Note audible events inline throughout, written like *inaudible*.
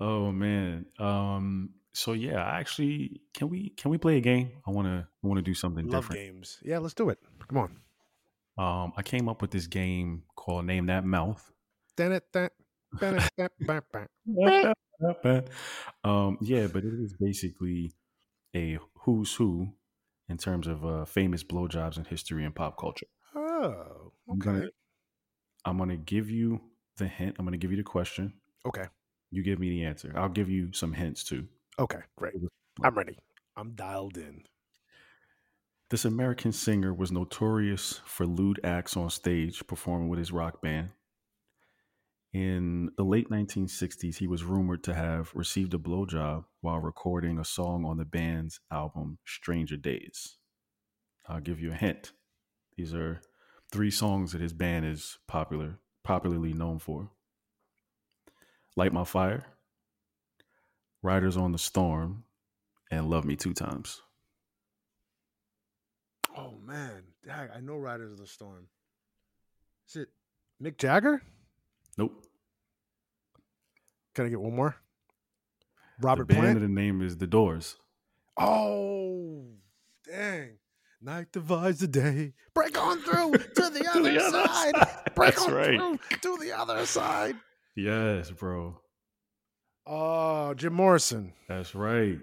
Oh man. Um. So yeah, actually, can we can we play a game? I wanna I wanna do something Love different. games. Yeah, let's do it. Come on. Um, I came up with this game called Name That Mouth. Dun it, dun, dun it, dun, bun, bun. um, yeah, but it is basically a who's who in terms of uh, famous blowjobs in history and pop culture. Oh, I'm okay. gonna I'm gonna give you the hint. I'm gonna give you the question. Okay. You give me the answer. I'll give you some hints too. Okay, great. I'm ready. I'm dialed in. This American singer was notorious for lewd acts on stage performing with his rock band. In the late 1960s, he was rumored to have received a blowjob while recording a song on the band's album Stranger Days. I'll give you a hint. These are three songs that his band is popular, popularly known for. Light My Fire, Riders on the Storm, and Love Me Two Times. Oh man, Dag, I know Riders of the Storm. Is it Mick Jagger? Nope. Can I get one more? Robert the band Plant. of the name is The Doors. Oh, dang. Night divides the day. Break on through to the *laughs* other, the other side. side. Break That's on right. through to the other side. Yes, bro. Oh, Jim Morrison. That's right.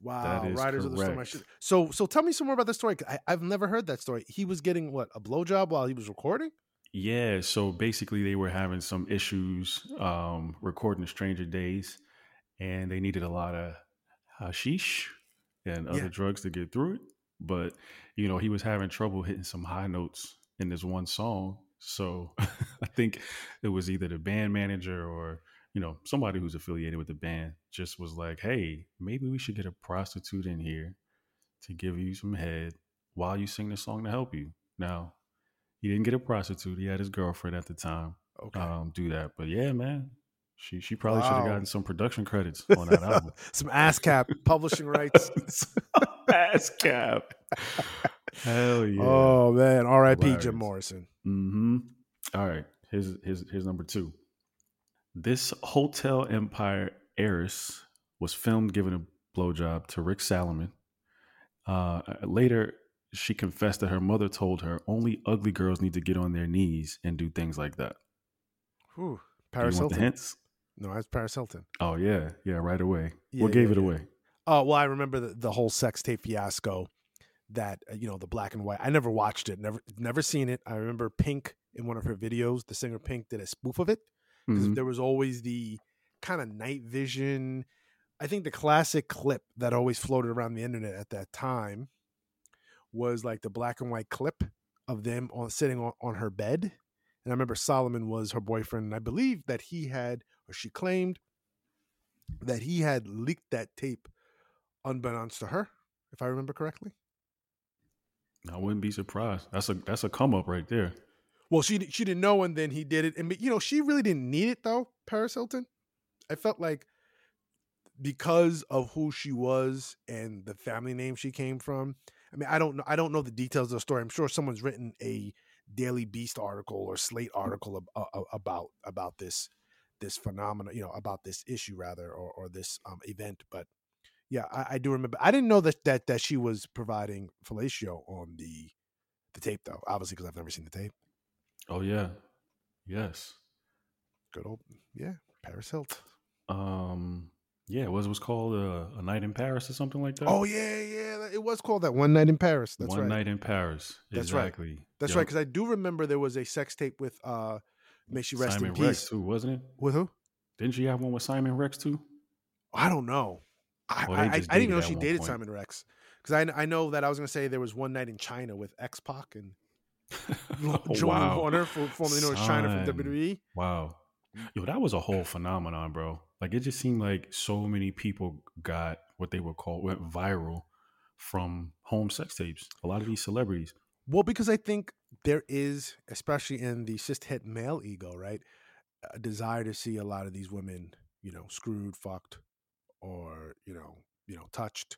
Wow, Riders of the Storm. I should- So, so tell me some more about the story. I, I've never heard that story. He was getting what a blowjob while he was recording. Yeah, so basically they were having some issues um, recording Stranger Days, and they needed a lot of hashish and other Yeah. drugs to get through it. But you know, he was having trouble hitting some high notes in this one song. So *laughs* I think it was either the band manager or you know somebody who's affiliated with the band just was like, "Hey, maybe we should get a prostitute in here to give you some head while you sing the song to help you." Now, he didn't get a prostitute. He had his girlfriend at the time Okay. um, do that. But yeah, man, she she probably should have gotten some production credits on that album. *laughs* Some ASCAP publishing rights. *laughs* Ass cap. Hell *laughs* yeah. Oh man, R.I.P. Jim Morrison. Mm-hmm. All right. Here's here's here's number two. This Hotel Empire heiress was filmed giving a blowjob to Rick Salomon. Uh, later, she confessed that her mother told her only ugly girls need to get on their knees and do things like that. Whew. Paris you want the Hilton. hints? No, that's Paris Hilton. Oh yeah, yeah, right away. Yeah, what gave yeah, it away? Oh well, I remember the, the whole sex tape fiasco. That uh, you know, the black and white. I never watched it. Never, never seen it. I remember Pink in one of her videos. The singer Pink did a spoof of it because Mhm. there was always the kind of night vision. I think the classic clip that always floated around the internet at that time was like the black and white clip of them on sitting on, on her bed. And I remember Salomon was her boyfriend, and I believe that he had, or she claimed that he had leaked that tape unbeknownst to her, if I remember correctly. I wouldn't be surprised. That's a that's a come up right there. Well, she she didn't know, and then he did it, and you know she really didn't need it though. Paris Hilton, I felt like because of who she was and the family name she came from. I mean, I don't know. I don't know the details of the story. I'm sure someone's written a Daily Beast article or Slate article ab- a- a- about about this this phenomenon. You know, about this issue rather, or or this um, event. But yeah, I, I do remember. I didn't know that that that she was providing fellatio on the the tape though. Obviously, because I've never seen the tape. Oh yeah, yes. Good old yeah, Paris Hilton. Um, yeah. It was it was called uh, a night in Paris or something like that. Oh yeah, yeah. It was called that one night in Paris. That's one right. night in Paris. That's right. That's Yup. right. Because I do remember there was a sex tape with uh, may she rest Simon in Rex peace. too, wasn't it? With who? Didn't she have one with Simon Rex too? I don't know. I, I, I, didn't know she dated point. Simon Rex. Because I, I know that I was going to say there was one night in China with X Pac and *laughs* Oh, Joey wow. Warner, for, formerly known as Chyna from. WWE. Wow. Yo, that was a whole phenomenon, bro. Like it just seemed like so many people got what they would call went viral from home sex tapes. A lot of these celebrities. Well, because I think there is, especially in the cishet male ego, right, a desire to see a lot of these women, you know, screwed, fucked, you know, you know, touched.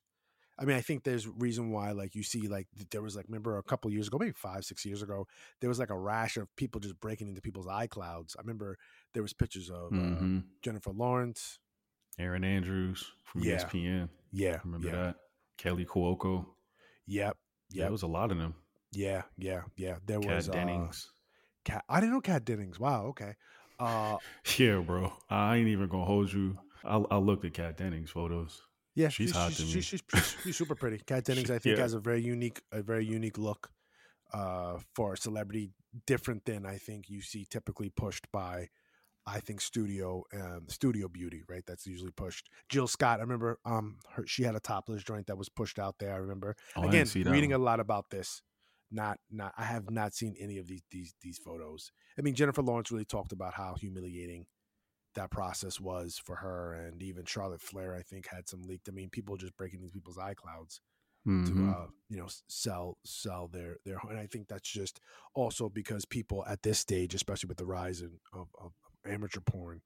I mean, I think there's reason why, like, you see, like, there was like, remember a couple years ago, maybe five, six years ago, there was like a rash of people just breaking into people's iClouds. I remember there was pictures of uh, Mhm. Jennifer Lawrence, Erin Andrews from Yeah. ESPN. Yeah, Remember yeah, that? Kaley Cuoco. yep, Yeah, it was a lot of them. yeah, yeah, yeah. There Kat was uh, Dennings. Kat. I didn't know Kat Dennings. Wow. Okay. Uh, *laughs* Yeah, bro. I ain't even gonna hold you. I I looked at Kat Dennings photos. yeah, She's hot to me. She's, she's, she's, she's super pretty. Kat *laughs* Dennings, I think, Yeah. has a very unique, a very unique look uh, for a celebrity, different than I think you see typically pushed by, I think studio, um, studio beauty, right? That's usually pushed. Jill Scott, I remember, um, her, she had a topless joint that was pushed out there. I remember. Oh, Again, that reading one. a lot about this. Not, not. I have not seen any of these these these photos. I mean, Jennifer Lawrence really talked about how humiliating that process was for her, and even Charlotte Flair, I think, had some leaked. I mean, people just breaking these people's iClouds Mhm. to uh, you know sell sell their their and I think that's just also because people at this stage, especially with the rise in, of, of amateur porn,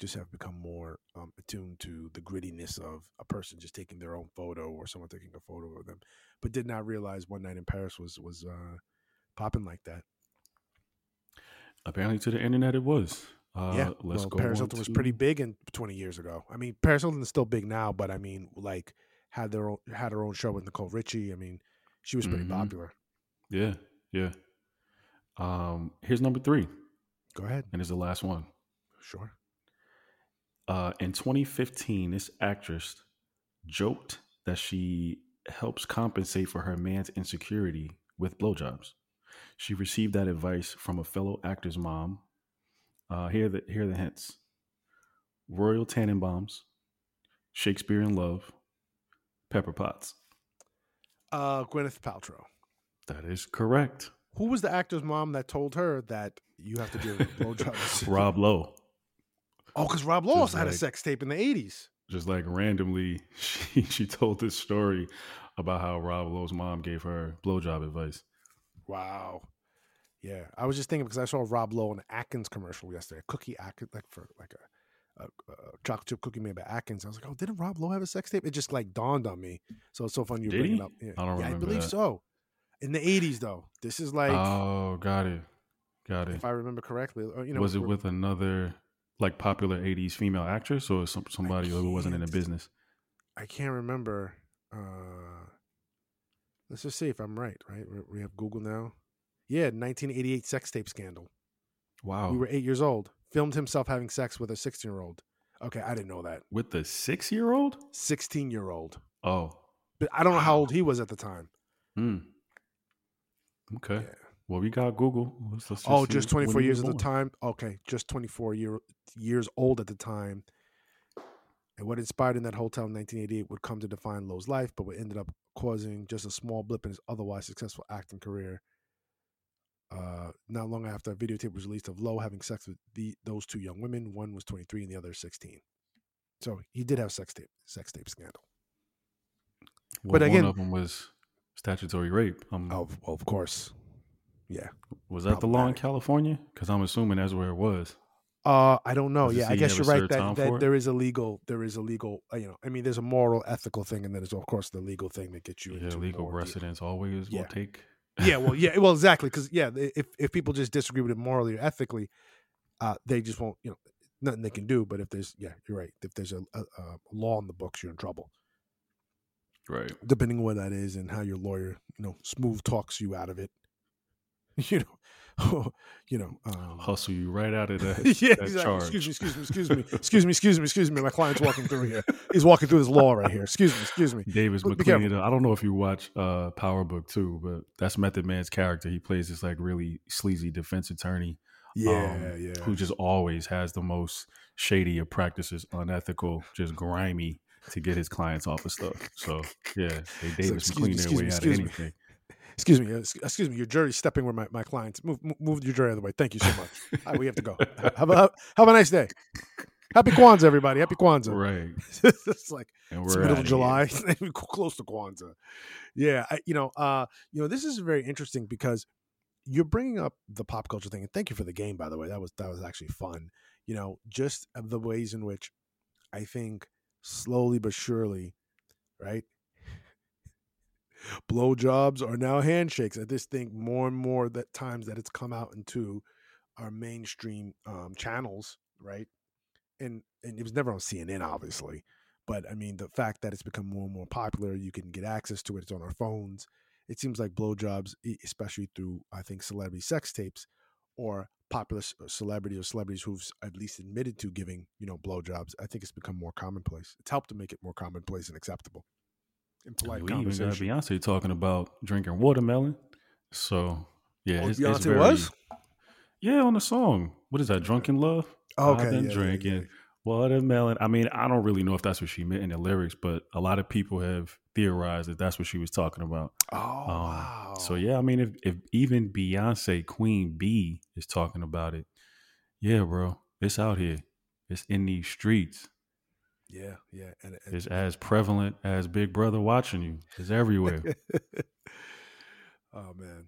just have become more um, attuned to the grittiness of a person just taking their own photo or someone taking a photo of them, but did not realize one night in Paris was was uh, popping like that. Apparently, to the internet, it was. Uh, yeah, let's well, go. Paris Hilton was pretty big in 20 years ago. I mean, Paris Hilton is still big now, but I mean, like had their own had her own show with Nicole Richie. I mean, she was pretty Mhm. popular. Yeah, yeah. Um, here's number three, Go ahead, and it's the last one. sure. Uh, in 2015, this actress joked that she helps compensate for her man's insecurity with blowjobs. She received that advice from a fellow actor's mom. Uh, here, are the here are the hints: Royal Tenenbaums, Shakespeare in Love, Pepper Potts. Uh, Gwyneth Paltrow. That is correct. Who was the actor's mom that told her that you have to give *laughs* blowjobs? Rob Lowe. Oh, because Rob Lowe also had a sex tape in the eighties. just like randomly, *laughs* she she told this story about how Rob Lowe's mom gave her blowjob advice. Wow. Yeah, I was just thinking because I saw Rob Lowe in an Atkins commercial yesterday, a cookie Atkins, like for like a, a, a chocolate chip cookie made by Atkins. I was like, oh, didn't Rob Lowe have a sex tape? It just like dawned on me. So it's so fun you Did bring he? it up. Yeah, I don't yeah, I believe that. so. In the '80s, though, this is like, oh, got it, got it. if I remember correctly, or, you know, was it with another like popular '80s female actress or some, somebody who wasn't in the business? I can't remember. Uh, let's just see if I'm right. Right, we have Google now. Yeah, 1988 sex tape scandal. Wow, We were eight years old. Filmed himself having sex with a 16 year old. Okay, I didn't know that. with the six-year-old. 16 year old. Oh, But I don't know how old he was at the time. hmm. Okay. Yeah. Well, we got Google. Let's, let's Oh, just 24 years at the time. Okay, just 24 year, years old at the time. And what inspired in that hotel in 1988 would come to define Lowe's life, but what ended up causing just a small blip in his otherwise successful acting career. Uh, not long after a videotape was released of Lowe having sex with the those two young women, one was 23 and the other 16. So he did have sex tape, sex tape scandal. Well, But again- one of them was statutory rape. Um, Oh, well, of course. Yeah. was that the law in. California? Because I'm assuming that's where it was. Uh, I don't know. Yeah, I guess you're right. That, that there is a legal, there is a legal. uh, You know, I mean, there's a moral, ethical thing, and then there's of course the legal thing that gets you Yeah, legal deep- always Yeah. will take. Yeah, well, yeah, well, exactly, because yeah, if if people just disagree with it morally or ethically, uh, they just won't. You know, nothing they can do. But if there's, yeah, you're right. If there's a, a, a law in the books, you're in trouble. right. Depending on what that is and how your lawyer, you know, smooth talks you out of it. *laughs* You know, *laughs* you know. Um, Hustle you right out of that, *laughs* yeah, that exactly. charge. Excuse me, excuse me, excuse *laughs* me, excuse me, excuse me, excuse me. My client's walking through here. He's walking through this law right here. Excuse me, excuse me. Davis MacLean. I don't know if you watch uh, Power Book II, but that's Method Man's character. He plays this like really sleazy defense attorney Yeah, um, yeah. who just always has the most shady of practices, unethical, just grimy to get his clients off of stuff. So yeah, they Davis me, MacLean their way me, out of anything. me. Excuse me, uh, excuse me. Your jury's stepping where my, my clients move, move your jury out of the way. Thank you so much. Right, we have to go. Have a have a nice day. Happy Kwanzaa, everybody. Happy Kwanzaa. Right, *laughs* it's like it's middle of. July, *laughs* close to Kwanzaa. Yeah, I, you know, uh, you know, this is very interesting because you're bringing up the pop culture thing, and thank you for the game, by the way. That was that was actually fun. You know, just the ways in which I think slowly but surely, right? Blowjobs are now handshakes. I just think more and more that times that it's come out into our mainstream um, channels, right? and and it was never on CNN, obviously. But I mean, the fact that it's become more and more popular, you can get access to it. It's on our phones. It seems like blowjobs, especially through I think celebrity sex tapes or popular uh, celebrity or celebrities who've at least admitted to giving you know blowjobs. I think it's become more commonplace. It's helped to make it more commonplace and acceptable in polite we even got Beyonce talking about drinking watermelon. So yeah, oh, it's, Beyonce it's very, was. Yeah, on the song. What is that? Drunk in Love. Okay, I've been yeah, drinking. Yeah, yeah. Watermelon. I mean, I don't really know if that's what she meant in the lyrics, but a lot of people have theorized that that's what she was talking about. Oh, um, wow. So yeah, I mean, if if even Beyonce Queen B is talking about it, yeah, bro, it's out here. It's in these streets. Yeah, yeah, and, and it's as prevalent as Big Brother watching you. It's everywhere. *laughs* oh man,